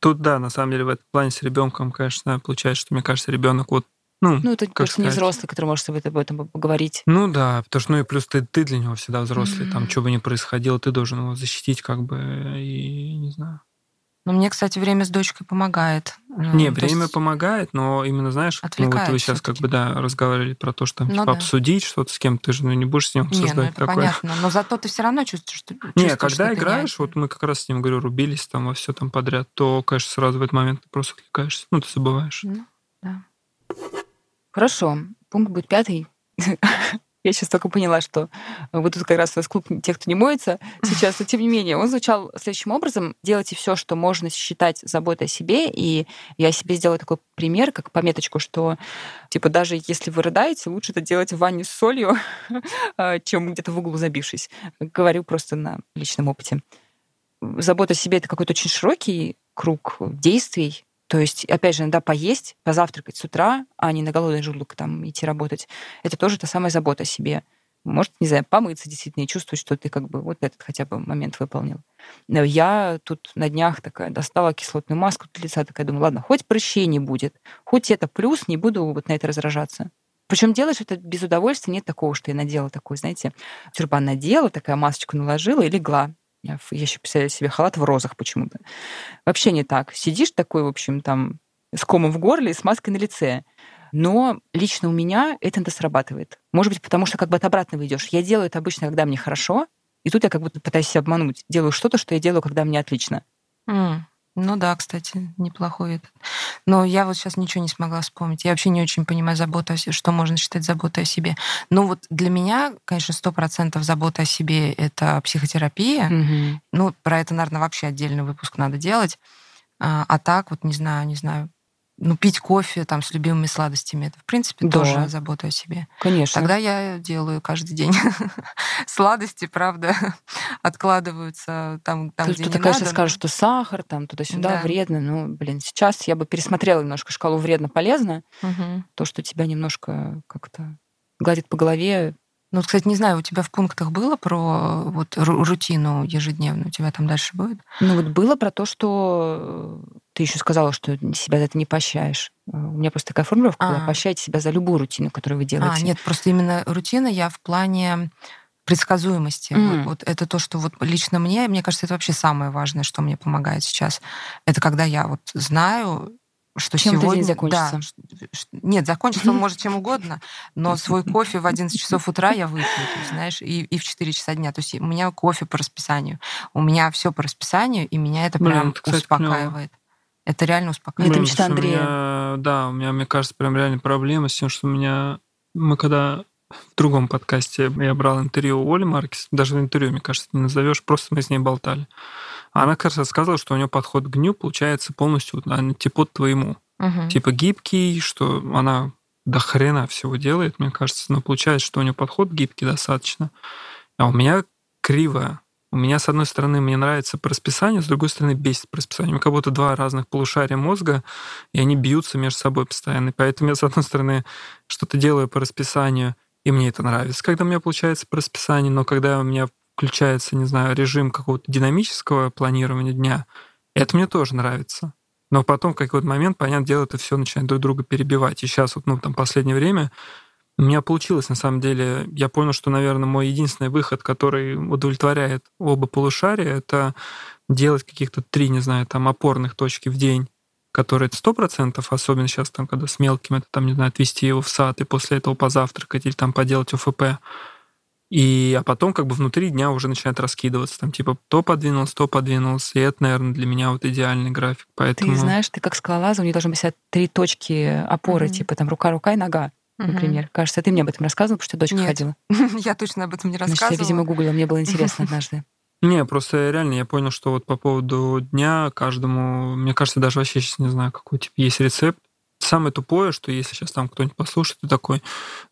Тут, да, на самом деле, в этом плане с ребенком, конечно, получается, что, мне кажется, ребенок вот ну, ну, это просто сказать? не взрослый, который может об этом поговорить. Ну да, потому что, ну и плюс ты, ты для него всегда взрослый, mm-hmm. там, что бы ни происходило, ты должен его защитить, как бы, и не знаю. Ну, мне, кстати, время с дочкой помогает. Не, время есть... помогает, но именно, знаешь, ну, вот вы сейчас как бы, да, разговаривали про то, что там, ну, типа, да. обсудить что-то с кем-то, ты же ну, не будешь с ним обсуждать не, ну, это такое. понятно, но зато ты все равно чувствуешь, что... Не, когда что играешь, вот мы как раз с ним, говорю, рубились там во все там подряд, то, конечно, сразу в этот момент ты просто отвлекаешься, ну, ты забываешь. Ну, да. Хорошо, пункт будет пятый. Я сейчас только поняла, что вот тут как раз у вас клуб тех, кто не моется сейчас, но тем не менее, он звучал следующим образом. Делайте все, что можно считать заботой о себе. И я себе сделала такой пример, как пометочку, что типа даже если вы рыдаете, лучше это делать в ванне с солью, а, чем где-то в углу забившись. Говорю просто на личном опыте. Забота о себе — это какой-то очень широкий круг действий, то есть, опять же, иногда поесть, позавтракать с утра, а не на голодный желудок там идти работать, это тоже та самая забота о себе. Может, не знаю, помыться действительно и чувствовать, что ты как бы вот этот хотя бы момент выполнил. Но я тут на днях такая достала кислотную маску для лица, такая думаю, ладно, хоть прыщей не будет, хоть это плюс, не буду вот на это раздражаться. Причем делаешь это без удовольствия, нет такого, что я надела такой, знаете, тюрбан надела, такая масочку наложила и легла. Я еще представляю себе халат в розах почему-то. Вообще не так. Сидишь такой, в общем, там, с комом в горле и с маской на лице. Но лично у меня это срабатывает. Может быть, потому что как бы от обратного идешь. Я делаю это обычно, когда мне хорошо, и тут я как будто пытаюсь себя обмануть. Делаю что-то, что я делаю, когда мне отлично. Mm. Ну да, кстати, неплохой этот. Но я вот сейчас ничего не смогла вспомнить. Я вообще не очень понимаю заботу о себе, что можно считать заботой о себе. Ну вот для меня, конечно, сто процентов забота о себе — это психотерапия. Угу. Ну, про это, наверное, вообще отдельный выпуск надо делать. А, а так вот, не знаю, не знаю, ну, пить кофе там с любимыми сладостями, это, в принципе, да. тоже забота о себе. Конечно. Тогда я делаю каждый день сладости, правда, откладываются там, там где Кто-то, конечно, скажет, что сахар там туда-сюда да. вредно. Ну, блин, сейчас я бы пересмотрела немножко шкалу вредно-полезно. Угу. То, что тебя немножко как-то гладит по голове, ну, кстати, не знаю, у тебя в пунктах было про вот рутину ежедневную? У тебя там дальше будет? Ну, вот было про то, что э, ты еще сказала, что себя за это не прощаешь. Э, у меня просто такая формулировка а. была. Прощайте себя за любую рутину, которую вы делаете. А, нет, просто именно рутина я в плане предсказуемости. Mm. Вот, вот это то, что вот лично мне, мне кажется, это вообще самое важное, что мне помогает сейчас. Это когда я вот знаю, что чем сегодня... день закончится? Да, нет, закончится он может чем угодно, но свой кофе в 11 часов утра я выпью, есть, знаешь, и, и в 4 часа дня. То есть у меня кофе по расписанию, у меня все по расписанию, и меня это Блин, прям это, кстати, успокаивает. Клево. Это реально успокаивает. Это мечта Андрея. Меня, да, у меня, мне кажется, прям реально проблема с тем, что у меня... Мы когда в другом подкасте я брал интервью у Оли Маркис, даже интервью, мне кажется, не назовешь, просто мы с ней болтали. Она, кажется, сказала, что у нее подход к дню получается полностью антипод твоему. Угу. Типа гибкий, что она до хрена всего делает, мне кажется, но получается, что у нее подход гибкий достаточно. А у меня кривая. У меня, с одной стороны, мне нравится по расписанию, с другой стороны, бесит по расписанию. У меня как будто два разных полушария мозга, и они бьются между собой постоянно. И поэтому я, с одной стороны, что-то делаю по расписанию, и мне это нравится, когда у меня получается по расписанию, но когда у меня включается, не знаю, режим какого-то динамического планирования дня, это мне тоже нравится. Но потом в какой-то момент, понятное дело, это все начинает друг друга перебивать. И сейчас вот, ну, там, последнее время у меня получилось, на самом деле. Я понял, что, наверное, мой единственный выход, который удовлетворяет оба полушария, это делать каких-то три, не знаю, там, опорных точки в день которые это сто процентов, особенно сейчас, там, когда с мелким, это, там, не знаю, отвезти его в сад и после этого позавтракать или там поделать ОФП. И, а потом как бы внутри дня уже начинает раскидываться. Там типа то подвинулся, то подвинулся. И это, наверное, для меня вот идеальный график. Поэтому... Ты знаешь, ты как скалолаз, у нее должны быть три точки опоры, mm-hmm. типа там рука-рука и нога например. Кажется, ты мне об этом рассказывала, потому что дочка Нет, ходила. я точно об этом не рассказывала. Значит, я, видимо, гуглила, мне было интересно однажды. Не, просто реально я понял, что вот по поводу дня каждому, мне кажется, даже вообще сейчас не знаю, какой типа есть рецепт. Самое тупое, что если сейчас там кто-нибудь послушает, ты такой,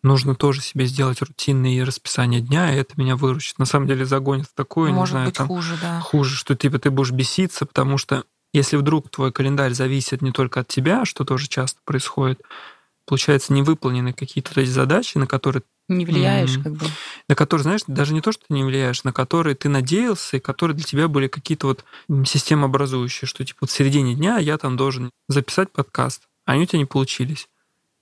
нужно тоже себе сделать рутинные расписание дня, и это меня выручит. На самом деле загонит в такое, Может не знаю, быть, там, хуже, да. Хуже, что типа ты будешь беситься, потому что если вдруг твой календарь зависит не только от тебя, что тоже часто происходит, получается, не выполнены какие-то эти задачи, на которые не влияешь, как бы. На которые, знаешь, даже не то, что ты не влияешь, на которые ты надеялся, и которые для тебя были какие-то вот системообразующие, что типа вот в середине дня я там должен записать подкаст, они у тебя не получились.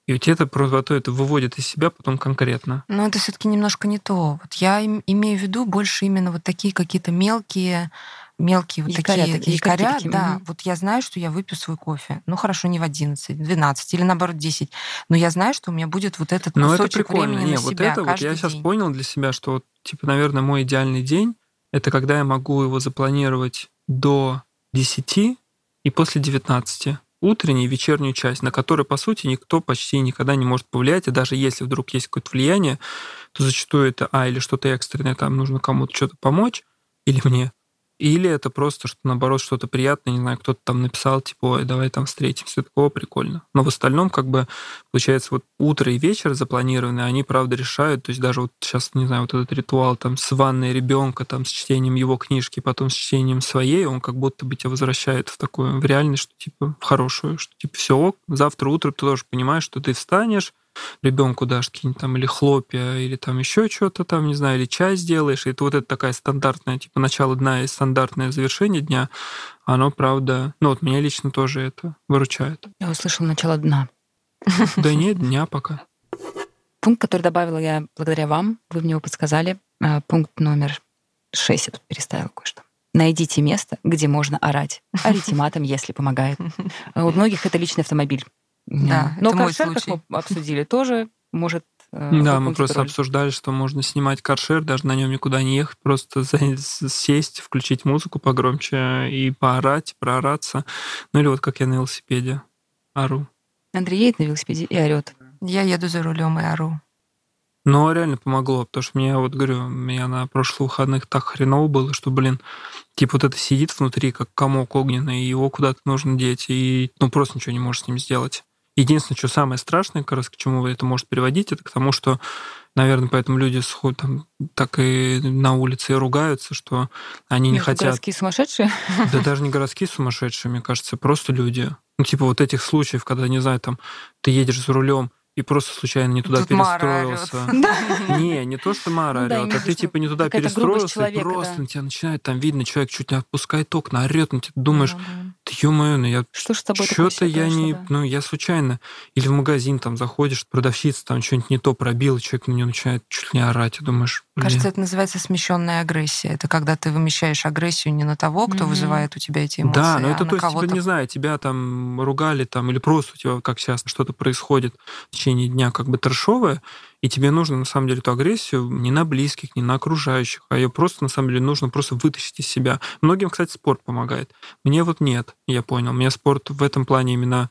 И у тебя это просто это выводит из себя потом конкретно. Но это все-таки немножко не то. Вот я имею в виду больше именно вот такие какие-то мелкие мелкие вот якоря, такие, такие якоря, такие, да. Угу. Вот я знаю, что я выпью свой кофе. Ну хорошо, не в 11, 12 или наоборот 10. Но я знаю, что у меня будет вот этот Но кусочек это прикольно. времени не, на вот себя это вот я день. сейчас понял для себя, что вот, типа, наверное, мой идеальный день это когда я могу его запланировать до 10 и после 19 утреннюю и вечернюю часть, на которую, по сути, никто почти никогда не может повлиять, и даже если вдруг есть какое-то влияние, то зачастую это, а, или что-то экстренное, там нужно кому-то что-то помочь, или мне, или это просто, что наоборот, что-то приятное, не знаю, кто-то там написал, типа, ой, давай там встретимся, такого прикольно. Но в остальном, как бы, получается, вот утро и вечер запланированы, они, правда, решают, то есть даже вот сейчас, не знаю, вот этот ритуал там с ванной ребенка, там с чтением его книжки, потом с чтением своей, он как будто бы тебя возвращает в такую, в реальность, что, типа, в хорошую, что, типа, все, завтра утром ты тоже понимаешь, что ты встанешь, ребенку дашь какие-нибудь там или хлопья, или там еще что-то там, не знаю, или чай сделаешь, и вот это такая стандартная, типа начало дня и стандартное завершение дня, оно, правда, ну вот меня лично тоже это выручает. Я услышала начало дна. Да нет, дня пока. Пункт, который добавила я благодаря вам, вы мне его подсказали, а, пункт номер шесть, я тут переставила кое-что. Найдите место, где можно орать. Орите матом, если помогает. У многих это личный автомобиль. Да, Но это каршер, мой как мы обсудили, тоже может э, да, мы просто роль. обсуждали, что можно снимать каршер, даже на нем никуда не ехать, просто сесть, включить музыку погромче и поорать, проораться. Ну или вот как я на велосипеде ору. Андрей едет на велосипеде и орет. Я еду за рулем и ору. Но реально помогло, потому что мне, вот говорю, у меня на прошлых выходных так хреново было, что, блин, типа вот это сидит внутри, как комок огненный, и его куда-то нужно деть, и ну просто ничего не можешь с ним сделать. Единственное, что самое страшное, как раз к чему это может приводить, это к тому, что, наверное, поэтому люди сход, там, так и на улице и ругаются, что они не хотят... Городские сумасшедшие? Да даже не городские сумасшедшие, мне кажется, просто люди. Ну, типа вот этих случаев, когда, не знаю, там, ты едешь за рулем, и просто случайно не туда Тут перестроился. Не, не то, что Мара орет, а ты типа не туда перестроился, и просто на тебя начинает там видно, человек чуть не отпускает окна, орет тебя, ты думаешь, ё-моё, ну я Что ж с тобой что-то я не, да? ну я случайно, или в магазин там заходишь, продавщица там что-нибудь не то пробила, человек на нее начинает чуть ли не орать, и думаешь, блин. Кажется, это называется смещенная агрессия. Это когда ты вымещаешь агрессию не на того, кто Мгм. вызывает у тебя эти эмоции, Да, но это а на то есть, типа, кого-то не знаю, тебя там ругали там, или просто у тебя, как сейчас, что-то происходит в течение дня как бы трешовое, и тебе нужно, на самом деле, эту агрессию не на близких, не на окружающих, а ее просто, на самом деле, нужно просто вытащить из себя. Многим, кстати, спорт помогает. Мне вот нет, я понял. Мне спорт в этом плане именно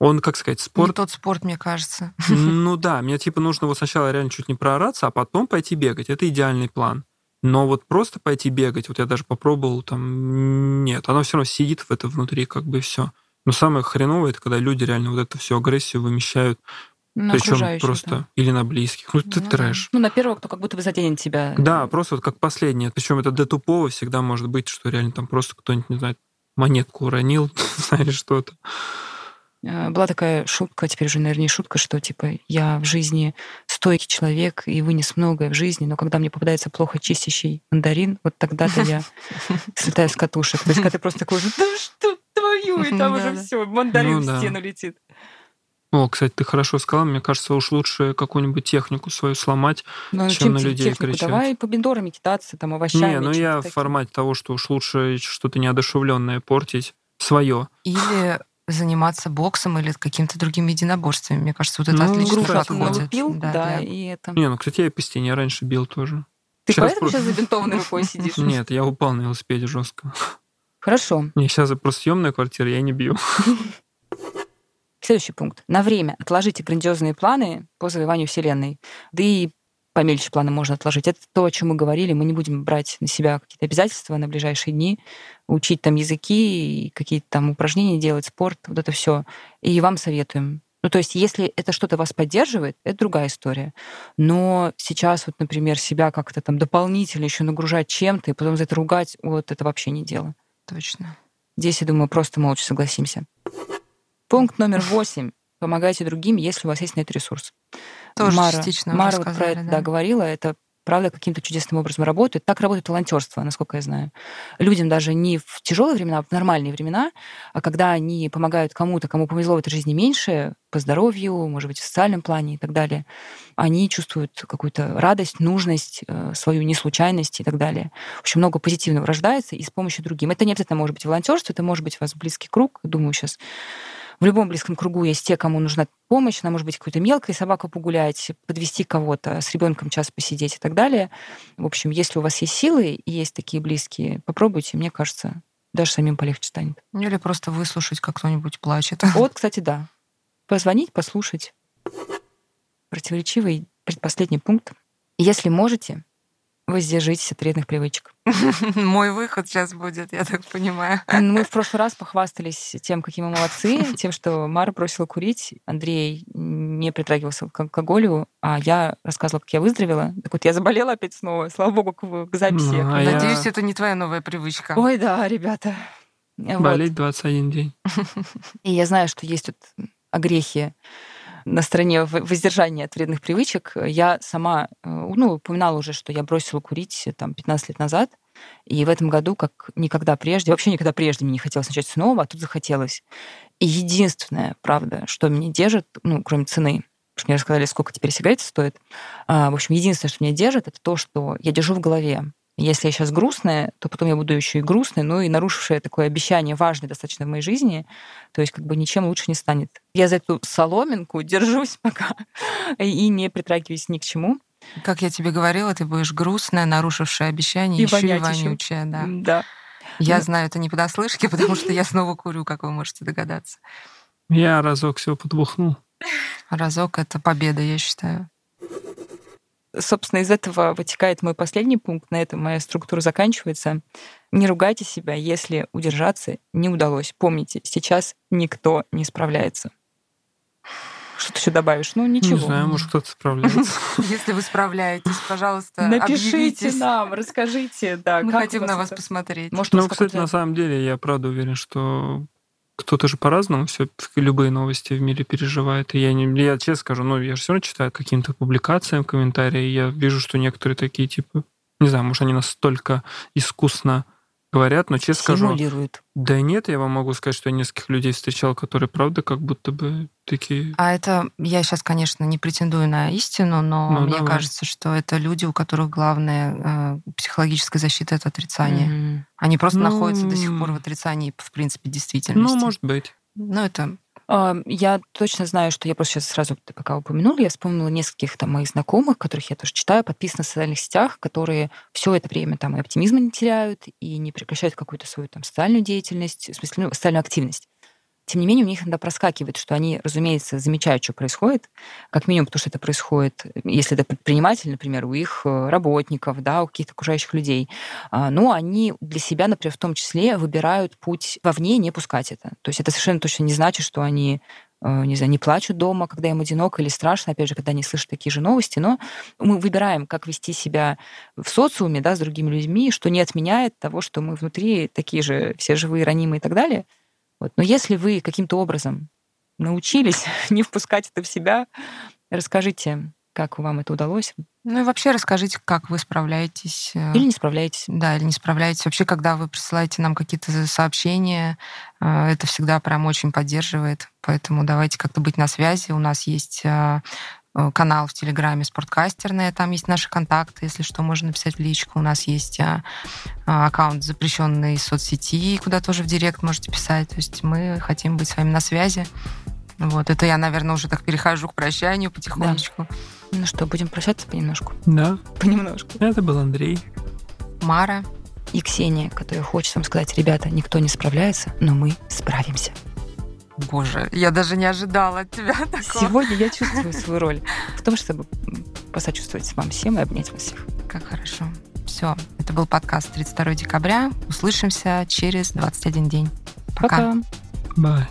Он, как сказать, спорт... Не тот спорт, мне кажется. Ну да, мне типа нужно вот сначала реально чуть не проораться, а потом пойти бегать. Это идеальный план. Но вот просто пойти бегать, вот я даже попробовал, там, нет, оно все равно сидит в это внутри, как бы все. Но самое хреновое, это когда люди реально вот эту всю агрессию вымещают На причем просто да. или на близких. Ну, это Ну трэш. Ну, на первого, кто как будто бы заденет тебя. Да, просто вот как последнее. Причем это до тупого всегда может быть, что реально там просто кто-нибудь, не знаю, монетку уронил, или что-то. Э, Была такая шутка, теперь уже, наверное, не шутка, что, типа, я в жизни стойкий человек и вынес многое в жизни, но когда мне попадается плохо чистящий мандарин, вот тогда-то я слетаю с катушек. То есть, когда ты просто такой, да что твою, и там уже все, мандарин Ну в стену летит. О, кстати, ты хорошо сказал. Мне кажется, уж лучше какую-нибудь технику свою сломать. Ну, Чем на тебе людей технику? кричать. Давай помидорами кидаться, там, овощами. не, ну я в таким. формате того, что уж лучше что-то неодушевленное портить. Свое. Или заниматься боксом или каким-то другим единоборствами. Мне кажется, вот это Ну, отлично да. подходит. налупил, да, для- и это. Не, ну, кстати, я и по стене раньше бил тоже. Ты Щас поэтому просто- сейчас забинтованной рукой сидишь? Нет, я упал на велосипеде жестко. Хорошо. Не, сейчас просто съемная квартира, я не бью. Следующий пункт. На время отложите грандиозные планы по завоеванию Вселенной. Да и помельче планы можно отложить. Это то, о чем мы говорили. Мы не будем брать на себя какие-то обязательства на ближайшие дни, учить там языки, какие-то там упражнения делать, спорт, вот это все. И вам советуем. Ну, то есть, если это что-то вас поддерживает, это другая история. Но сейчас, вот, например, себя как-то там дополнительно еще нагружать чем-то и потом за это ругать, вот это вообще не дело. Точно. Здесь, я думаю, просто молча согласимся. Пункт номер восемь. Помогайте другим, если у вас есть на это ресурс. Тоже Мара, частично Мара вот про сказали, это да. да, говорила. Это правда каким-то чудесным образом работает. Так работает волонтерство, насколько я знаю. Людям даже не в тяжелые времена, а в нормальные времена, а когда они помогают кому-то, кому повезло в этой жизни меньше, по здоровью, может быть, в социальном плане и так далее, они чувствуют какую-то радость, нужность, э, свою неслучайность и так далее. Очень много позитивного рождается и с помощью другим. Это не обязательно может быть волонтерство, это может быть у вас близкий круг. Думаю, сейчас в любом близком кругу есть те, кому нужна помощь. Она может быть какой-то мелкой, собаку погулять, подвести кого-то, с ребенком час посидеть и так далее. В общем, если у вас есть силы и есть такие близкие, попробуйте, мне кажется, даже самим полегче станет. Или просто выслушать, как кто-нибудь плачет. Вот, кстати, да. Позвонить, послушать. Противоречивый предпоследний пункт. Если можете, воздержитесь от вредных привычек. Мой выход сейчас будет, я так понимаю. Мы в прошлый раз похвастались тем, какие мы молодцы, тем, что Мара бросила курить, Андрей не притрагивался к алкоголю, а я рассказывала, как я выздоровела. Так вот, я заболела опять снова, слава богу, к, к записи. Ну, а я- Надеюсь, это не твоя новая привычка. Ой, да, ребята. Вот. Болеть 21 день. И я знаю, что есть тут огрехи на стороне воздержания от вредных привычек. Я сама, э, ну, упоминала уже, что я бросила курить э, там 15 лет назад, и в этом году, как никогда прежде, вообще никогда прежде мне не хотелось начать снова, а тут захотелось. И единственное, правда, что меня держит, ну, кроме цены, потому что мне рассказали, сколько теперь сигареты стоят. А, в общем, единственное, что меня держит, это то, что я держу в голове. Если я сейчас грустная, то потом я буду еще и грустной, ну и нарушившее такое обещание важное достаточно в моей жизни, то есть как бы ничем лучше не станет. Я за эту соломинку держусь пока и не притрагиваюсь ни к чему. Как я тебе говорила, ты будешь грустная, нарушившая обещание, И еще и вонять вонючая, да. Да. Я Ну. знаю это не по дослышке, потому что я снова курю, как вы можете догадаться. Я разок все подбухнул. Разок — это победа, я считаю. Собственно, из этого вытекает мой последний пункт. На этом моя структура заканчивается. Не ругайте себя, если удержаться не удалось. Помните, сейчас никто не справляется. Что ты еще добавишь? Ну, ничего. Не знаю, может, кто-то справляется. Если вы справляетесь, пожалуйста, Напишите нам, расскажите, да, Мы хотим на вас посмотреть. Может, Ну, кстати, на самом деле, я правда уверен, что кто-то же по-разному все любые новости в мире переживает. И я, не, я честно скажу, ну, я же все равно читаю каким-то публикациям, комментарии, и я вижу, что некоторые такие, типа, не знаю, может, они настолько искусно говорят, но честно скажу, да нет, я вам могу сказать, что я нескольких людей встречал, которые, правда, как будто бы такие... А это, я сейчас, конечно, не претендую на истину, но Ну, мне давай. кажется, что это люди, у которых главная э, психологическая защита — это отрицание. Мгм. Они просто Ну, находятся до сих пор в отрицании, в принципе, действительности. Ну, может быть. Ну, это А, Я точно знаю, что я просто сейчас сразу, пока упомянула, я вспомнила нескольких там моих знакомых, которых я тоже читаю, подписаны в социальных сетях, которые все это время там и оптимизма не теряют, и не прекращают какую-то свою там социальную деятельность, в смысле, ну, социальную активность. Тем не менее, у них иногда проскакивает, что они, разумеется, замечают, что происходит, как минимум, потому что это происходит, если это предприниматель, например, у их э, работников, да, у каких-то окружающих людей. А, но они для себя, например, в том числе выбирают путь вовне не пускать это. То есть это совершенно точно не значит, что они Э, не знаю, не плачут дома, когда им одиноко или страшно, опять же, когда они слышат такие же новости, но мы выбираем, как вести себя в социуме, да, с другими людьми, что не отменяет того, что мы внутри такие же все живые, ранимые и так далее. Вот. Но если вы каким-то образом научились не впускать это в себя, расскажите, как вам это удалось? Ну и вообще расскажите, как вы справляетесь. Э, или не справляетесь. Да, или не справляетесь. Вообще, когда вы присылаете нам какие-то сообщения, э, это всегда прям очень поддерживает. Поэтому давайте как-то быть на связи. У нас есть э, канал в Телеграме Спорткастерная, там есть наши контакты, если что, можно написать в личку. У нас есть аккаунт запрещенной соцсети, куда тоже в директ можете писать. То есть мы хотим быть с вами на связи. Вот, это я, наверное, уже так перехожу к прощанию потихонечку. Да. Ну что, будем прощаться понемножку? Да. Понемножку. Это был Андрей. Мара. И Ксения, которая хочет вам сказать, ребята, никто не справляется, но мы справимся. Боже, я даже не ожидала от тебя такого. Сегодня я чувствую свою роль в том, чтобы посочувствовать вам всем и обнять вас всех. Как хорошо. Все, это был подкаст 32 декабря. Услышимся через 21 день. Пока. Пока. Bye.